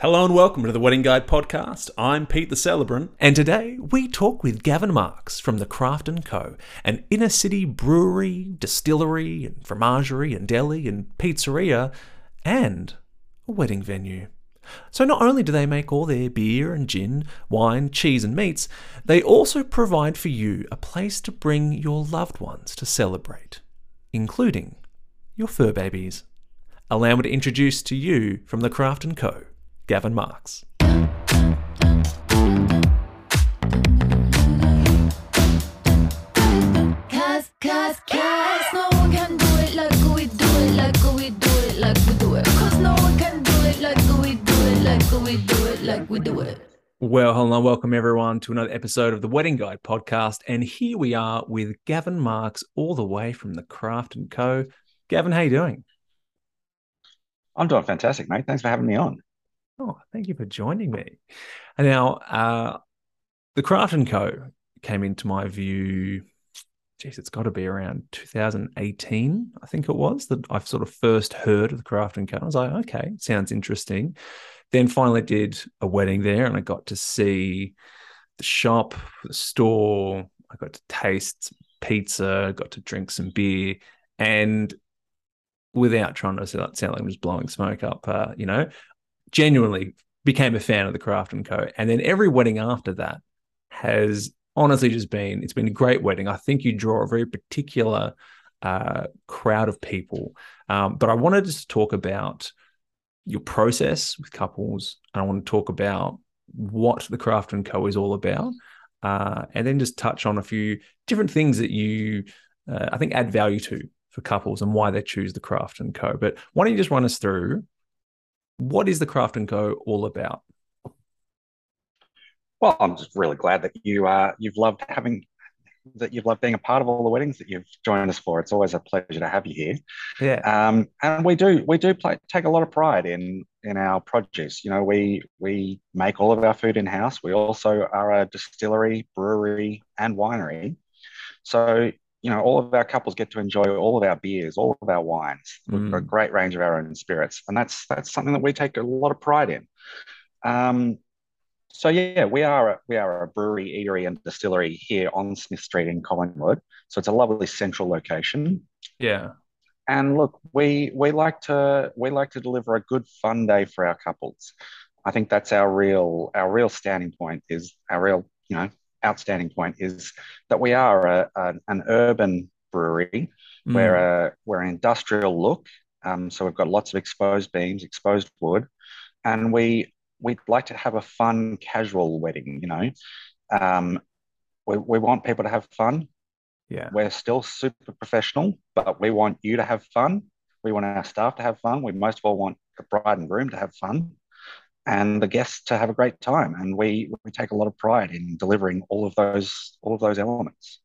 Hello and welcome to the Wedding Guide podcast. I'm Pete the Celebrant, and today we talk with Gavin Marks from the Craft & Co., an inner city brewery, distillery, and fromagerie and deli and pizzeria, and a wedding venue. So not only do they make all their beer and gin, wine, cheese and meats, they also provide for you a place to bring your loved ones to celebrate, including your fur babies. Allow me to introduce to you from the Craft & Co., Gavin Marks. Cause, cause, cause no one can do it like we do it, like we do it, like we do it. Cause no one can do it like we do it, like we do it, like we do it. Well, hello, welcome everyone to another episode of the Wedding Guide podcast. And here we are with Gavin Marks, all the way from the Craft & Co. Gavin, how you doing? I'm doing fantastic, mate. Thanks for having me on. Oh, thank you for joining me. And now, uh, the Craft & Co. came into my view, geez, it's got to be around 2018, I think it was, that I've sort of first heard of the Craft & Co. I was like, okay, sounds interesting. Then finally did a wedding there and I got to see the shop, the store. I got to taste pizza, got to drink some beer. And without trying to sound like I'm just blowing smoke up, uh, you know, genuinely became a fan of the Craft & Co. And then every wedding after that has honestly just been, it's been a great wedding. I think you draw a very particular uh, crowd of people. Um, but I wanted to talk about your process with couples. And I want to talk about what the Craft & Co. is all about. Uh, and then just touch on a few different things that you, uh, I think, add value to for couples and why they choose the Craft & Co. But why don't you just run us through what is the Craft & Co. all about? Well, I'm just really glad that you uh, you've loved having that you've loved being a part of all the weddings that you've joined us for. It's always a pleasure to have you here. Yeah. Um, and we do we do play, take a lot of pride in in our produce. You know, we we make all of our food in house. We also are a distillery, brewery, and winery. So you know, all of our couples get to enjoy all of our beers, all of our wines. We've got a great range of our own spirits, and that's that's something that we take a lot of pride in. Um, so yeah, we are a, we are a brewery, eatery, and distillery here on Smith Street in Collingwood. So it's a lovely central location. Yeah. And look, we we like to we like to deliver a good fun day for our couples. I think that's our real our real standing point is our real you know outstanding point is that we are a, a, an urban brewery. Mm. We're a we're an industrial look. Um, so we've got lots of exposed beams, exposed wood, and we we'd like to have a fun, casual wedding. You know, um, we we want people to have fun. Yeah. We're still super professional, but we want you to have fun. We want our staff to have fun. We most of all want the bride and groom to have fun and the guests to have a great time. And we we take a lot of pride in delivering all of those all of those elements.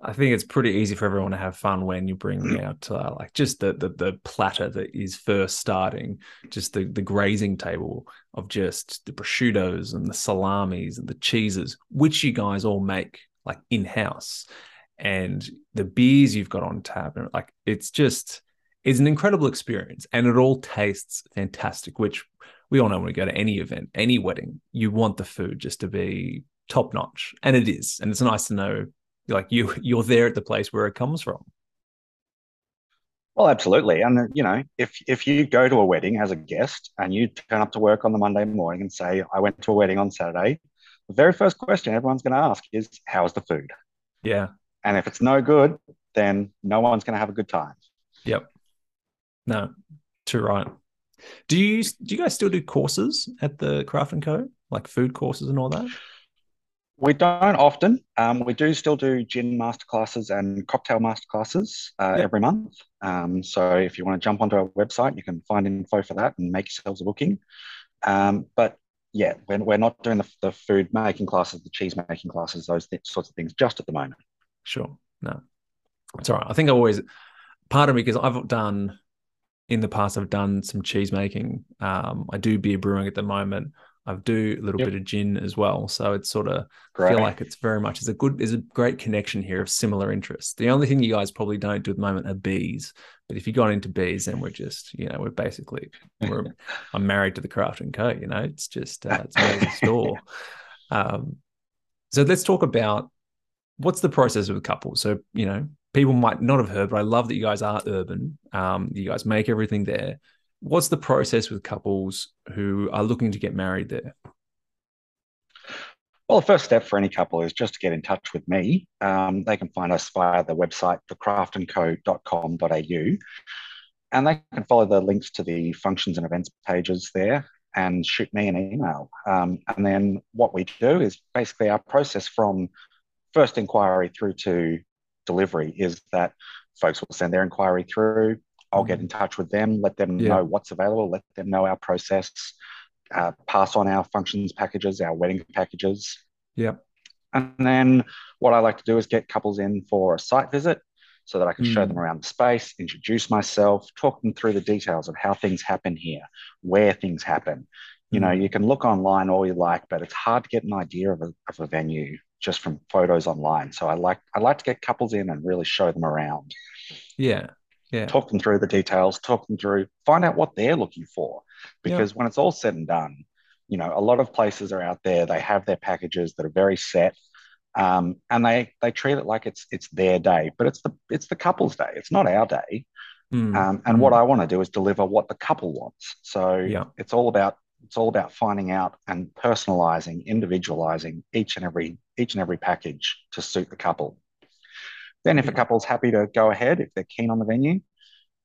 I think it's pretty easy for everyone to have fun when you bring out uh, like just the, the the platter that is first starting, just the the grazing table of just the prosciuttos and the salamis and the cheeses, which you guys all make like in house, and the beers you've got on tap, and like it's just it's an incredible experience, and it all tastes fantastic. Which we all know when we go to any event, any wedding, you want the food just to be top notch, and it is, and it's nice to know like you you're there at the place where it comes from. Well absolutely. And you know if if you go to a wedding as a guest and you turn up to work on the monday morning and say i went to a wedding on saturday the very first question everyone's going to ask is how's the food? Yeah. And if it's no good then no one's going to have a good time. Yep. No too right do you do you guys still do courses at the craft and co like food courses and all that we don't often. Um, we do still do gin masterclasses and cocktail masterclasses uh, every month. Um, so if you want to jump onto our website, you can find info for that and make yourselves a booking. Um, but yeah, we're, we're not doing the, the food making classes, the cheese making classes, those th- sorts of things just at the moment. Sure. No, it's all right. I think I always part of me because I've done in the past. I've done some cheese making. Um, I do beer brewing at the moment. I do a little Yep. bit of gin as well. So it's sort of Great. feel like it's very much it's a good there's a great connection here of similar interests. The only thing you guys probably don't do at the moment are bees. But if you got into bees, then we're just, you know, we're basically we're I'm married to the craft and co, you know, it's just uh, it's amazing store. Um so let's talk about what's the process with couples. So, you know, people might not have heard, but I love that you guys are urban. Um, you guys make everything there. What's the process with couples who are looking to get married there? Well, the first step for any couple is just to get in touch with me. Um, they can find us via the website, thecraftandco.com.au, and they can follow the links to the functions and events pages there and shoot me an email. Um, and then what we do is basically our process from first inquiry through to delivery is that folks will send their inquiry through. I'll get in touch with them, let them Yeah. know what's available, let them know our process, uh, pass on our functions packages, our wedding packages. Yep. And then what I like to do is get couples in for a site visit so that I can show Mm. them around the space, introduce myself, talk them through the details of how things happen here, where things happen. You know, Mm. you can look online all you like, but it's hard to get an idea of a, of a venue just from photos online. So I like I like to get couples in and really show them around, Yeah. Yeah. talk them through the details, talk them through, find out what they're looking for. Yeah. Because when it's all said and done, you know, a lot of places are out there, they have their packages that are very set. Um, and they they treat it like it's it's their day, but it's the it's the couple's day. It's not our day. Mm. Um, and what I want to do is deliver what the couple wants. So Yeah. it's all about it's all about finding out and personalizing, individualizing each and every each and every package to suit the couple. Then, if a mm-hmm. couple's happy to go ahead, if they're keen on the venue,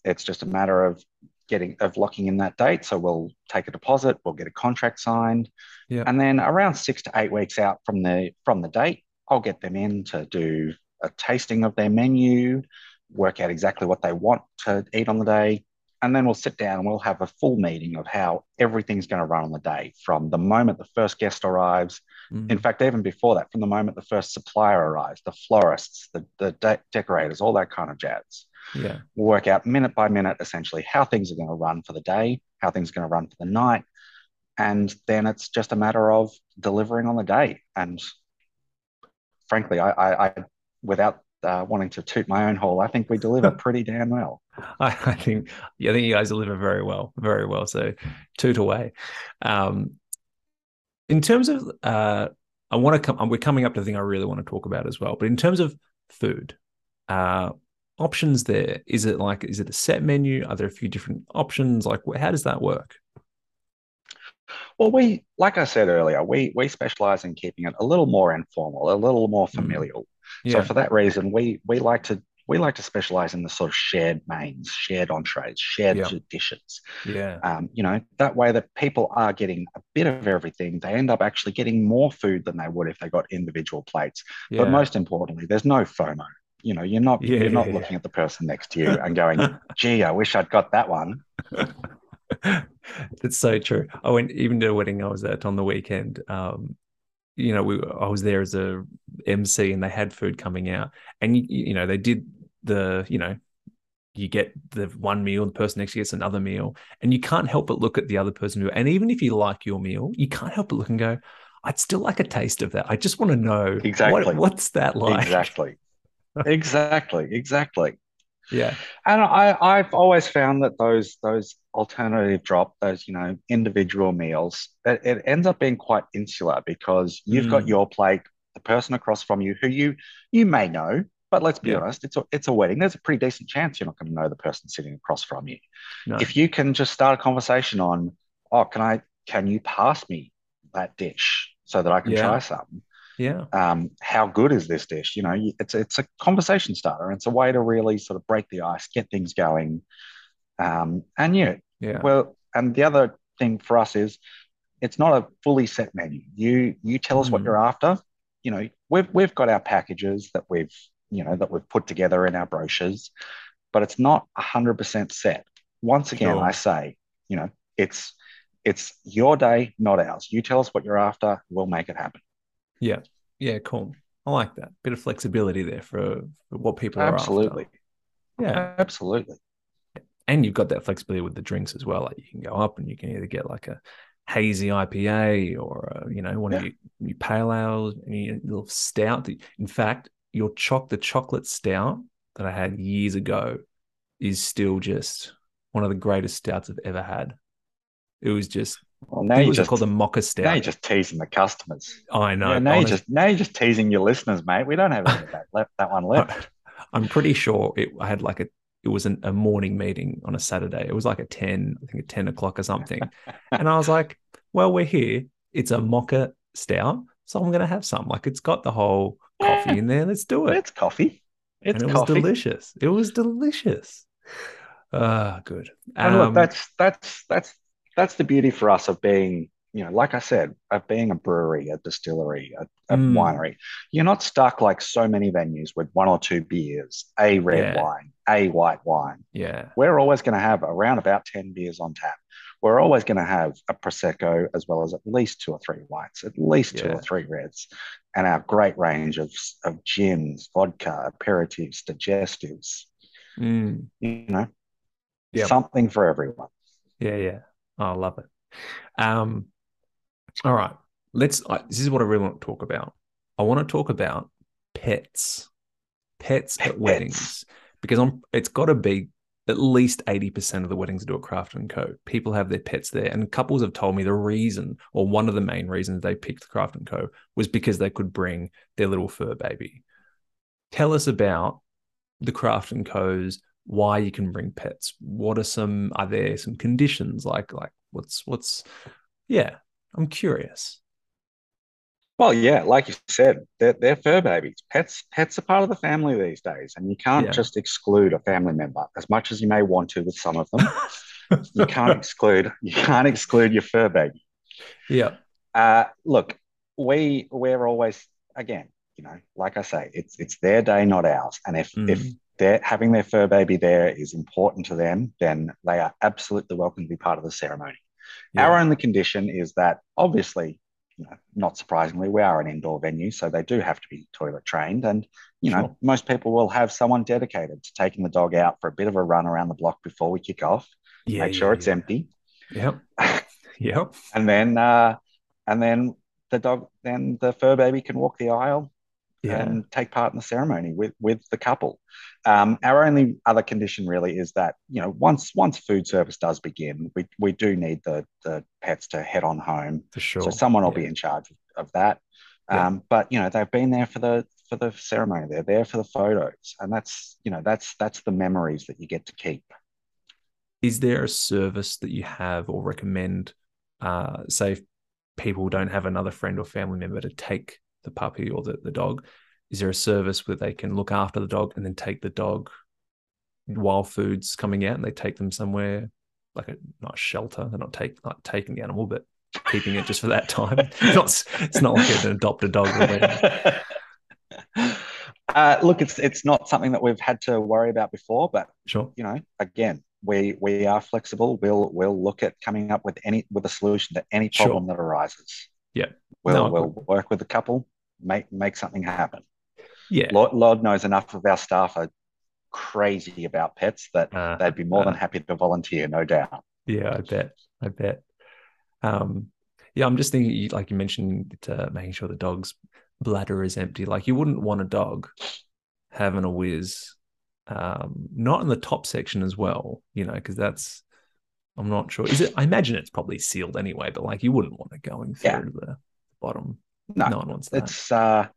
it's just a matter of getting of locking in that date. So we'll take a deposit, we'll get a contract signed, Yeah. and then around six to eight weeks out from the from the date, I'll get them in to do a tasting of their menu, work out exactly what they want to eat on the day, and then we'll sit down and we'll have a full meeting of how everything's going to run on the day from the moment the first guest arrives. Mm. In fact, even before that, from the moment the first supplier arrives, the florists, the, the de- decorators, all that kind of jazz. Yeah. We'll work out minute by minute essentially how things are going to run for the day, how things are going to run for the night. And then it's just a matter of delivering on the day. And frankly, I, I, I without uh, wanting to toot my own horn, I think we deliver pretty damn well. I, I think yeah, I think you guys deliver very well, very well. So toot away. Um, in terms of uh, I want to come. We're coming up to the thing I really want to talk about as well. But in terms of food, uh, options there is it like is it a set menu? Are there a few different options? Like how does that work? Well, we, like I said earlier, we we specialize in keeping it a little more informal, a little more familial. So for that reason, we we like to we like to specialize in the sort of shared mains, shared entrees, shared Yeah. dishes. yeah, Um, you know, that way that people are getting a bit of everything. They end up actually getting more food than they would if they got individual plates. yeah. But most importantly, there's no FOMO. You know, you're not Yeah, you're not yeah, looking at the person next to you and going, "Gee, I wish I'd got that one." That's so true. I went even to a wedding I was at on the weekend. Um, you know, we I was there as a MC and they had food coming out, and you, you know they did the you know you get the one meal, the person next to you gets another meal, and you can't help but look at the other person who, and even if you like your meal, you can't help but look and go, I'd still like a taste of that. I just want to know Exactly. what, what's that like. Exactly. exactly. Exactly. Yeah, And I, I've always found that those those alternative drop, those you know individual meals, it, it ends up being quite insular because you've got Mm. your plate, the person across from you who you you may know, but let's be Yeah. honest, it's a it's a wedding. There's a pretty decent chance you're not going to know the person sitting across from you. no, If you can just start a conversation on, oh, can I can you pass me that dish so that I can Yeah. try something? yeah, um, how good is this dish? You know, it's it's a conversation starter. And it's a way to really sort of break the ice, get things going. Um, and yeah, yeah, well, and the other thing for us is it's not a fully set menu. You you tell us what Mm. you're after. You know, we've we've got our packages that we've you know that we've put together in our brochures, but it's not hundred percent set. Once again, Sure. I say, you know, it's it's your day, not ours. You tell us what you're after, we'll make it happen. yeah, yeah. Cool. I like that bit of flexibility there for, for what people are Absolutely. Yeah, Absolutely. And you've got that flexibility with the drinks as well. Like you can go up and you can either get like a hazy IPA or uh, you know one of Yeah. your, your pale ales, any little stout. In fact, your choc the chocolate stout that I had years ago is still just one of the greatest stouts I've ever had. It was just Well, now you just called the mocha Now you're just teasing the customers. I know. yeah, now you honest- just now you're just teasing your listeners, mate. We don't have any of that left. That one left. I'm pretty sure it I had like a it was an, a morning meeting on a Saturday. It was like a 10, I think a 10 o'clock or something. and I was like, well, we're here. It's a mocha stout. So I'm gonna have some. Like it's got the whole coffee in there. Let's do it. It's coffee. It's and it was coffee. delicious. It was delicious. Ah, good. And look, Um, that's that's that's that's the beauty for us of being, you know, like I said, of being a brewery, a distillery, a, a Mm. winery. You're not stuck like so many venues with one or two beers, a red Yeah. wine, a white wine. yeah. We're always going to have around about 10 beers on tap. We're always going to have a Prosecco as well as at least two or three whites, at least two Yeah. or three reds, and our great range of, of gins, vodka, aperitifs, digestives, Mm. you know, Yep. something for everyone. Yeah, yeah. Oh, I love it. Um, all right. Let's. I, this is what I really want to talk about. I want to talk about pets, pets at Pets. weddings, because I'm. It's got to be at least eighty percent of the weddings do a Craft and Co. People have their pets there, and couples have told me the reason, or one of the main reasons they picked Craft and Co. was because they could bring their little fur baby. Tell us about the Craft and Co.'s why you can bring pets. What are some are there some conditions like like what's what's yeah, I'm curious. Well, yeah, like you said, they're, they're fur babies. Pets, pets are part of the family these days, and you can't Yeah. just exclude a family member as much as you may want to with some of them. you can't exclude you can't exclude your fur baby. yeah. Uh, look, we we're always again, you know, like I say, it's it's their day, not ours. And if Mm. if they're having their fur baby there is important to them, then they are absolutely welcome to be part of the ceremony. Yeah. Our only condition is that obviously, you know, not surprisingly, we are an indoor venue, so they do have to be toilet trained. And you know, Sure. most people will have someone dedicated to taking the dog out for a bit of a run around the block before we kick off. yeah, make sure yeah, it's yeah. empty, Yep. Yep. and then uh, and then the dog, then the fur baby can walk the aisle Yeah. and take part in the ceremony with with the couple. Um, our only other condition really is that you know once once food service does begin, we we do need the the pets to head on home, for sure. so someone will Yeah. be in charge of that. Yeah. Um, but you know they've been there for the for the ceremony. They're there for the photos, and that's you know that's that's the memories that you get to keep. Is there a service that you have or recommend uh say if people don't have another friend or family member to take the puppy or the, the dog? Is there a service where they can look after the dog and then take the dog while food's coming out and they take them somewhere like a not shelter? They're not take not taking the animal, but keeping it just for that time. It's not it's not like an adopted dog. or whatever. uh, look, it's it's not something that we've had to worry about before, but Sure. you know, again, we we are flexible. We'll we'll look at coming up with any with a solution to any Sure. problem that arises. Yeah. We'll No, we'll work with the couple, make make something happen. Yeah. Lord, Lord knows enough of our staff are crazy about pets that Uh, they'd be more than uh, happy to volunteer, no doubt. Yeah, I bet. I bet. Um, yeah, I'm just thinking, like you mentioned, uh, making sure the dog's bladder is empty. Like you wouldn't want a dog having a whiz, um, not in the top section as well, you know, because that's, I'm not sure. Is it? I imagine it's probably sealed anyway, but like you wouldn't want it going through Yeah. the bottom. No, no one wants that. It's uh,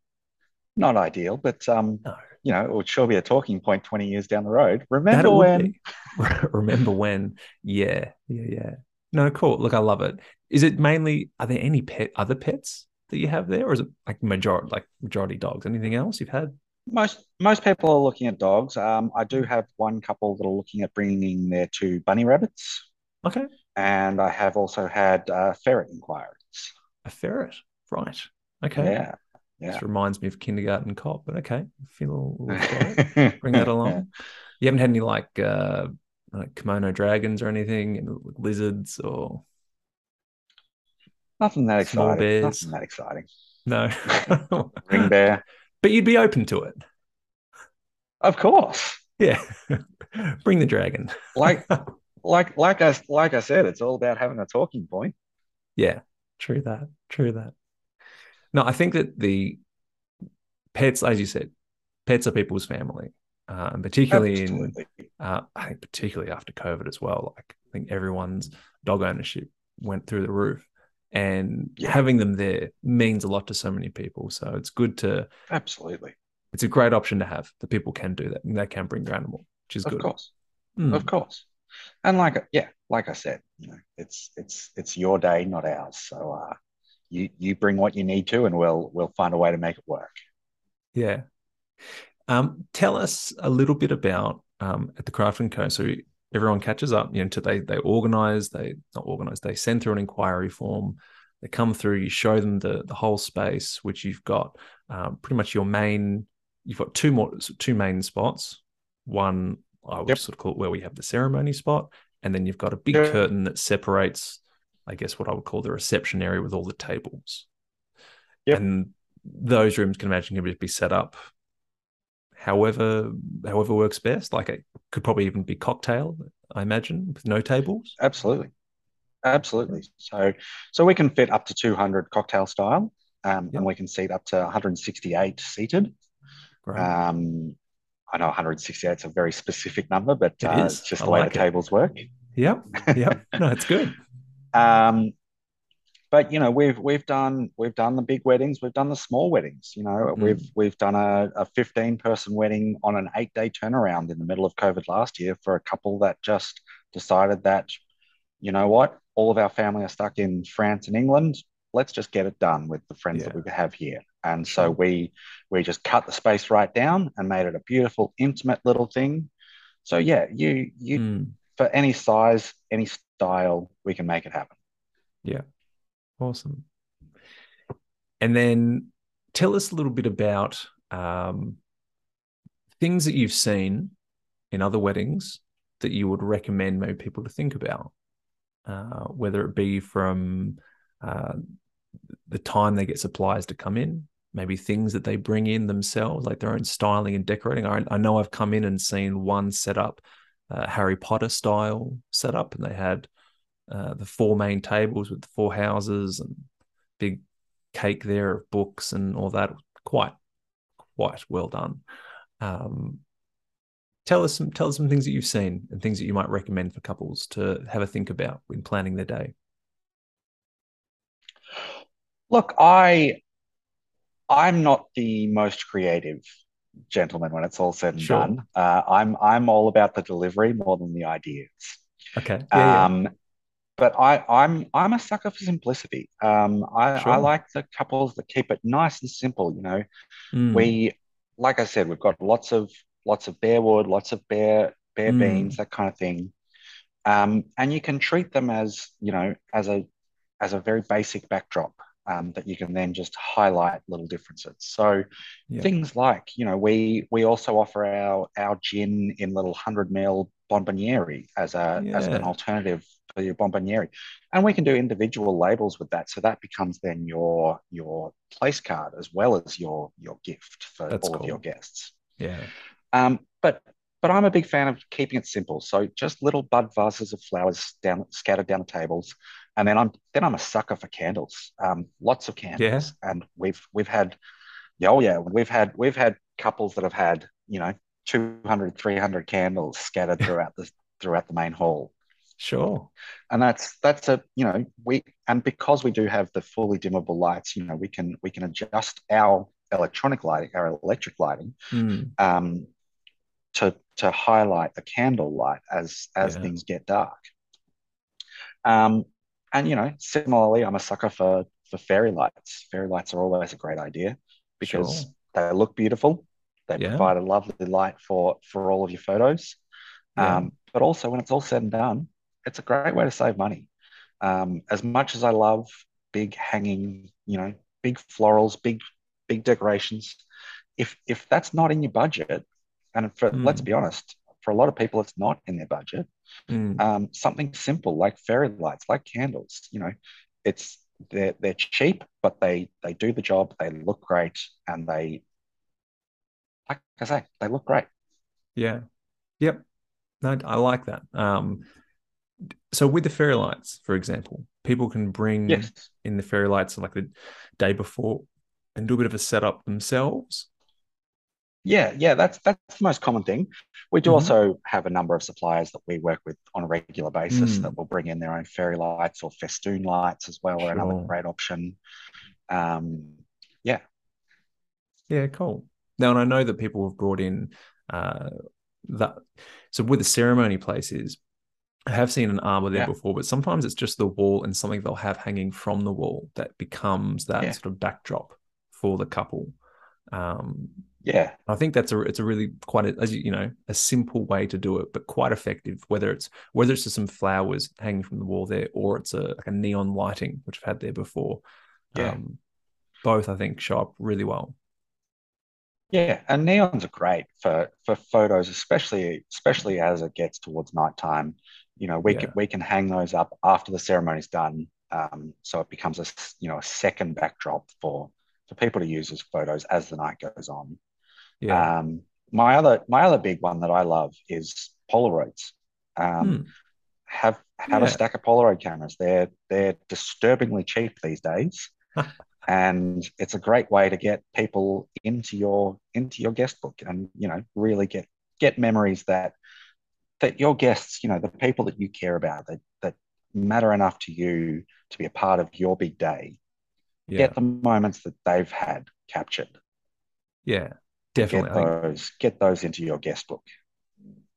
not ideal, but um, No. you know, it would sure be a talking point 20 years down the road. Remember when? Remember when? Yeah, yeah, yeah. No, cool. Look, I love it. Is it mainly? Are there any pet other pets that you have there, or is it like majority like majority dogs? Anything else you've had? Most most people are looking at dogs. Um, I do have one couple that are looking at bringing their two bunny rabbits, Okay, and I have also had uh, ferret inquiries. a ferret, right? Okay, Yeah, This yeah. reminds me of kindergarten cop, but okay, feel a little. Bring that along. You haven't had any like uh like kimono dragons or anything, and lizards or Nothing that Small exciting. bears. Nothing that exciting. no, Ring bear, but you'd be open to it. of course. Yeah, bring the dragon. Like like like I like I said, it's all about having a talking point. Yeah, true that. True that. No, I think that the pets, as you said, pets are people's family, uh, and particularly Absolutely. in, uh, I think particularly after COVID as well. Like I think everyone's dog ownership went through the roof, and Yeah. having them there means a lot to so many people. So it's good to, Absolutely. it's a great option to have that people can do that and they can bring their animal, which is Of good. Of course. Mm. Of course. And like yeah, like I said, you know, it's it's it's your day, not ours. So uh you you bring what you need to and we'll we'll find a way to make it work. Yeah. Um, tell us a little bit about um, at the Craft and Co. So everyone catches up, you know, to they they organize, they not organize, they send through an inquiry form. They come through, you show them the the whole space, which you've got um, pretty much your main. You've got two more two main spots. One I would Yep. sort of call it where we have the ceremony spot, and then you've got a big Yeah. curtain that separates, I guess, what I would call the reception area with all the tables. Yep. And those rooms can imagine can be set up however however works best. Like it could probably even be cocktail, I imagine, with no tables. Absolutely. Absolutely. So so we can fit up to 200 cocktail style um, Yep. and we can seat up to 168 seated. Great. Um I know 168 is a very specific number, but It uh, it's just I the way like the it. tables work. yep. Yep. No, it's good. Um, but you know, we've we've done we've done the big weddings, we've done the small weddings. You know, Mm. we've we've done a, a 15 person wedding on an eight day turnaround in the middle of COVID last year for a couple that just decided that, you know what, all of our family are stuck in France and England. Let's just get it done with the friends that we have here. And so we we just cut the space right down and made it a beautiful, intimate little thing. So yeah, you you Mm. for any size, any style, we can make it happen. Yeah. Awesome. And then tell us a little bit about um, things that you've seen in other weddings that you would recommend maybe people to think about, uh, whether it be from uh, the time they get suppliers to come in, maybe things that they bring in themselves, like their own styling and decorating. I, I know I've come in and seen one setup, uh, Harry Potter style setup, and they had uh, the four main tables with the four houses and big cake there of books and all that. Quite, quite well done. Um, tell us some tell us some things that you've seen and things that you might recommend for couples to have a think about when planning their day. Look, I I'm not the most creative gentleman when it's all said and Sure. done. Uh, I'm I'm all about the delivery more than the ideas. Okay. Yeah, yeah. Um, but I I'm I'm a sucker for simplicity. Um, I I like the couples that keep it nice and simple. You know, Mm, we like I said, we've got lots of lots of bare wood, lots of bare bare Mm. beans, that kind of thing. Um, and you can treat them as you know as a as a very basic backdrop um, that you can then just highlight little differences. So Yeah. things like you know we we also offer our our gin in little hundred ml bomboniere as a as an alternative for your bomboniere, and we can do individual labels with that. So that becomes then your your place card as well as your your gift for That's all of your cool. guests. Yeah. Um, but but I'm a big fan of keeping it simple. So just little bud vases of flowers down scattered down the tables, and then I'm then I'm a sucker for candles. Um, lots of candles, and we've we've had, yeah, oh yeah, we've had we've had couples that have had you know 200, 300 candles scattered throughout the throughout the main hall, Sure. and that's that's a you know we and because we do have the fully dimmable lights, you know we can we can adjust our electronic lighting, our electric lighting Mm, um, to to highlight the candle light as as Yeah. things get dark. Um, and you know, similarly, I'm a sucker for for fairy lights. Fairy lights are always a great idea because Sure. they look beautiful. They Yeah. provide a lovely light for for all of your photos. Yeah. Um, but also, when it's all said and done, it's a great way to save money. Um, as much as I love big hanging, you know, big florals, big big decorations, if if that's not in your budget, and for let's Mm. be honest, for a lot of people, it's not in their budget. Mm, Um, something simple like fairy lights, like candles, you know, it's they're they're cheap, but they they do the job. They look great, and they, like I say, they look great. Yeah. Yep. No, I like that. Um, So with the fairy lights, for example, people can bring Yes. in the fairy lights like the day before and do a bit of a setup themselves. Yeah, yeah, that's that's the most common thing. We do Mhm. also have a number of suppliers that we work with on a regular basis Mm. that will bring in their own fairy lights or festoon lights as well, are another great option. Um, yeah, Yeah, cool. Now, and I know that people have brought in uh, that. So with the ceremony places, I have seen an arbor there Yeah. before, but sometimes it's just the wall and something they'll have hanging from the wall that becomes that Yeah. sort of backdrop for the couple. Um, yeah, I think that's a it's a really quite a, as you, you know a simple way to do it, but quite effective. Whether it's whether it's just some flowers hanging from the wall there, or it's a like a neon lighting which I've had there before. Yeah. Um, both I think show up really well. yeah. And neons are great for for photos, especially especially as it gets towards nighttime. You know, we Yeah. can we can hang those up after the ceremony's done, um, so it becomes a you know a second backdrop for for people to use as photos as the night goes on. Yeah. Um, my other my other big one that I love is Polaroids. Um, Hmm. Have have Yeah. a stack of Polaroid cameras. They're they're disturbingly cheap these days, and it's a great way to get people into your into your guest book, and you know really get get memories that that your guests, you know, the people that you care about, that that matter enough to you to be a part of your big day. Yeah. Get the moments that they've had captured. Yeah. Get Definitely. Think, those get those into your guest book.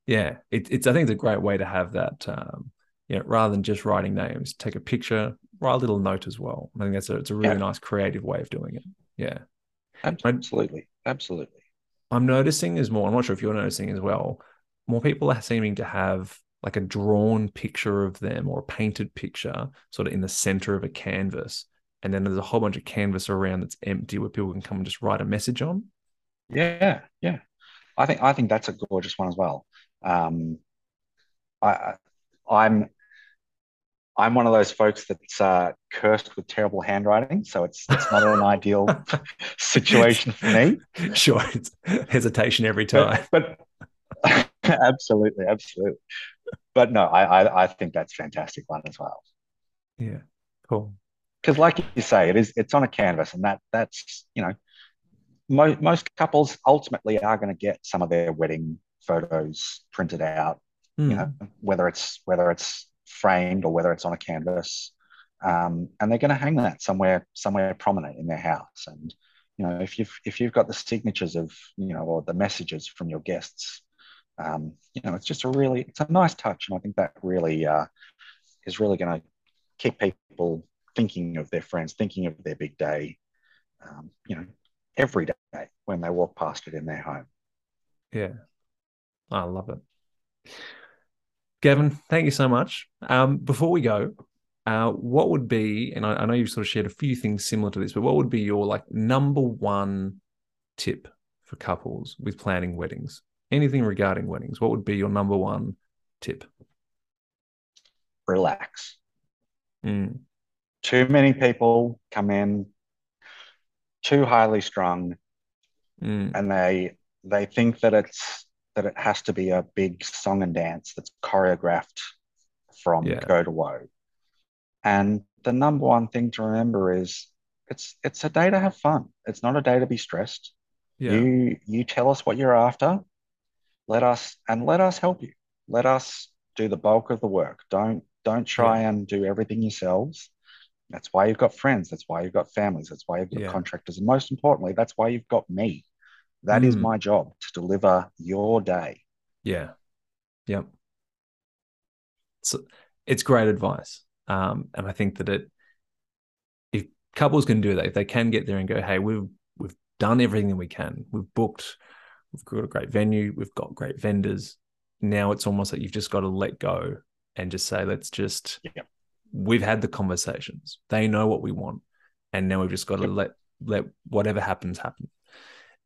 yeah. It, it's I think it's a great way to have that. Um, you know, rather than just writing names, take a picture, write a little note as well. I think that's a it's a really Yeah. nice creative way of doing it. Yeah. Absolutely, absolutely. I'm noticing is more, I'm not sure if you're noticing as well, more people are seeming to have like a drawn picture of them or a painted picture sort of in the center of a canvas. And then there's a whole bunch of canvas around that's empty where people can come and just write a message on. Yeah, yeah. I think I think that's a gorgeous one as well. Um, I, I'm I'm one of those folks that's uh, cursed with terrible handwriting, so it's it's not an ideal situation for me. Sure, it's hesitation every time. But, but absolutely, absolutely. But no, I, I I think that's fantastic one as well. Yeah, cool. Because, like you say, it is it's on a canvas, and that that's you know mo most couples ultimately are going to get some of their wedding photos printed out Hmm. you know, whether it's whether it's framed or whether it's on a canvas, um, and they're going to hang that somewhere somewhere prominent in their house. And you know, if you've if you've got the signatures of you know or the messages from your guests, um, you know, it's just a really it's a nice touch, and I think that really uh, is really going to keep people thinking of their friends, thinking of their big day, um, you know, every day when they walk past it in their home. Yeah, I love it. Gavin, thank you so much. Um, before we go, uh, what would be, and I, I know you've sort of shared a few things similar to this, but what would be your like number one tip for couples with planning weddings? Anything regarding weddings, what would be your number one tip? Relax. Mm, too many people come in too highly strung mm, and they they think that it's that it has to be a big song and dance that's choreographed from Yeah. go to whoa. And the number one thing to remember is it's it's a day to have fun. It's not a day to be stressed. Yeah, you you tell us what you're after. Let us and let us help you. Let us do the bulk of the work. Don't don't try and do everything yourselves that's why you've got friends that's why you've got families that's why you've got Yeah. contractors and most importantly that's why you've got me That is Mm. my job to deliver your day yeah, yep. So it's great advice, um, and I think that it, if couples can do that, if they can get there and go, hey, we've we've done everything that we can, we've booked, we've got a great venue, we've got great vendors. Now it's almost like you've just got to let go and just say, let's just, Yep. We've had the conversations. They know what we want, and now we've just got to Yep. let let whatever happens happen.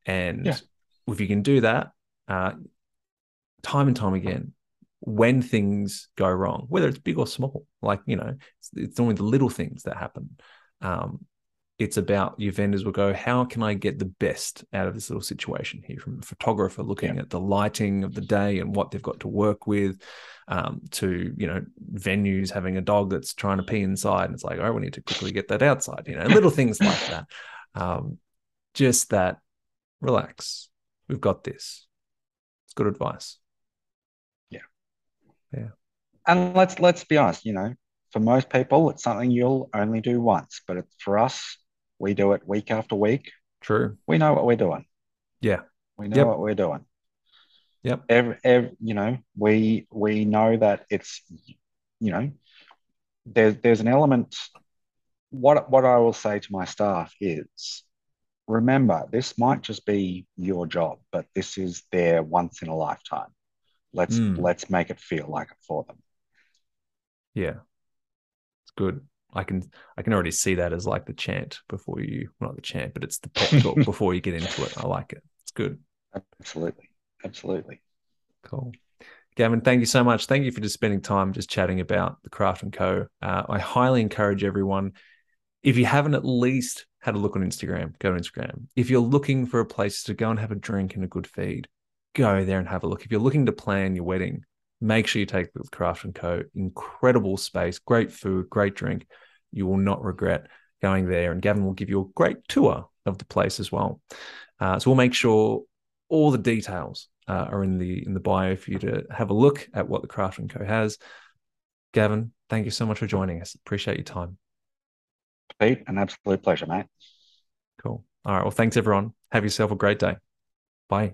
And Yeah. if you can do that, uh, time and time again, when things go wrong, whether it's big or small, like you know, it's, it's only the little things that happen. Um, it's about your vendors will go, how can I get the best out of this little situation here? From a photographer looking Yeah. at the lighting of the day and what they've got to work with, um, to you know venues having a dog that's trying to pee inside, and it's like, oh, we need to quickly get that outside. You know, little things like that. Um, just that, relax. We've got this. It's good advice. Yeah, yeah. And let's let's be honest, you know, for most people, it's something you'll only do once, but it's, for us, we do it week after week. True. We know what we're doing. Yeah. We know Yep. what we're doing. Yep. Every, every, you know, we we know that it's, you know, there's there's an element. What what I will say to my staff is, remember, this might just be your job, but this is their once in a lifetime. Let's Mm. let's make it feel like it for them. Yeah. It's good. I can I can already see that as like the chant before you well, not the chant, but it's the pep talk before you get into it. I like it. It's good. Absolutely, absolutely. Cool. Gavin, thank you so much. Thank you for just spending time just chatting about the Craft and Co. Uh, I highly encourage everyone, if you haven't at least had a look on Instagram, go to Instagram. If you're looking for a place to go and have a drink and a good feed, go there and have a look. If you're looking to plan your wedding, make sure you take the Craft and Co. Incredible space, great food, great drink. You will not regret going there. And Gavin will give you a great tour of the place as well. Uh, so we'll make sure all the details uh, are in the in the bio for you to have a look at what the Craft and Co has. Gavin, thank you so much for joining us. Appreciate your time. Pete, an absolute pleasure, mate. Cool. All right. Well, thanks everyone. Have yourself a great day. Bye.